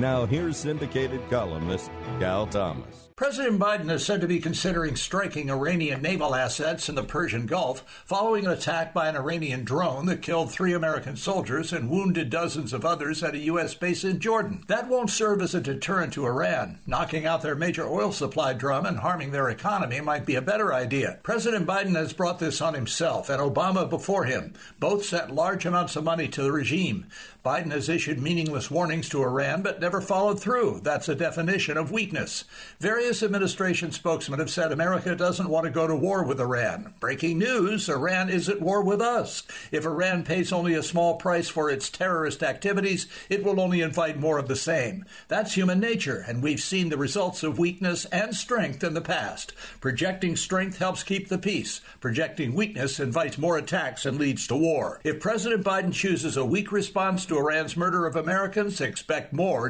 Now, here's syndicated columnist Cal Thomas. President Biden is said to be considering striking Iranian naval assets in the Persian Gulf following an attack by an Iranian drone that killed three American soldiers and wounded dozens of others at a U.S. base in Jordan. That won't serve as a deterrent to Iran. Knocking out their major oil supply drum and harming their economy might be a better idea. President Biden has brought this on himself and Obama before him. Both sent large amounts of money to the regime. Biden has issued meaningless warnings to Iran but never followed through. That's a definition of weakness. Various administration spokesmen have said America doesn't want to go to war with Iran. Breaking news Iran is at war with us. If Iran pays only a small price for its terrorist activities, it will only invite more of the same. That's human nature, and we've seen the results of weakness and strength in the past. Projecting strength helps keep the peace. Projecting weakness invites more attacks and leads to war. If President Biden chooses a weak response to Iran's murder of Americans, expect more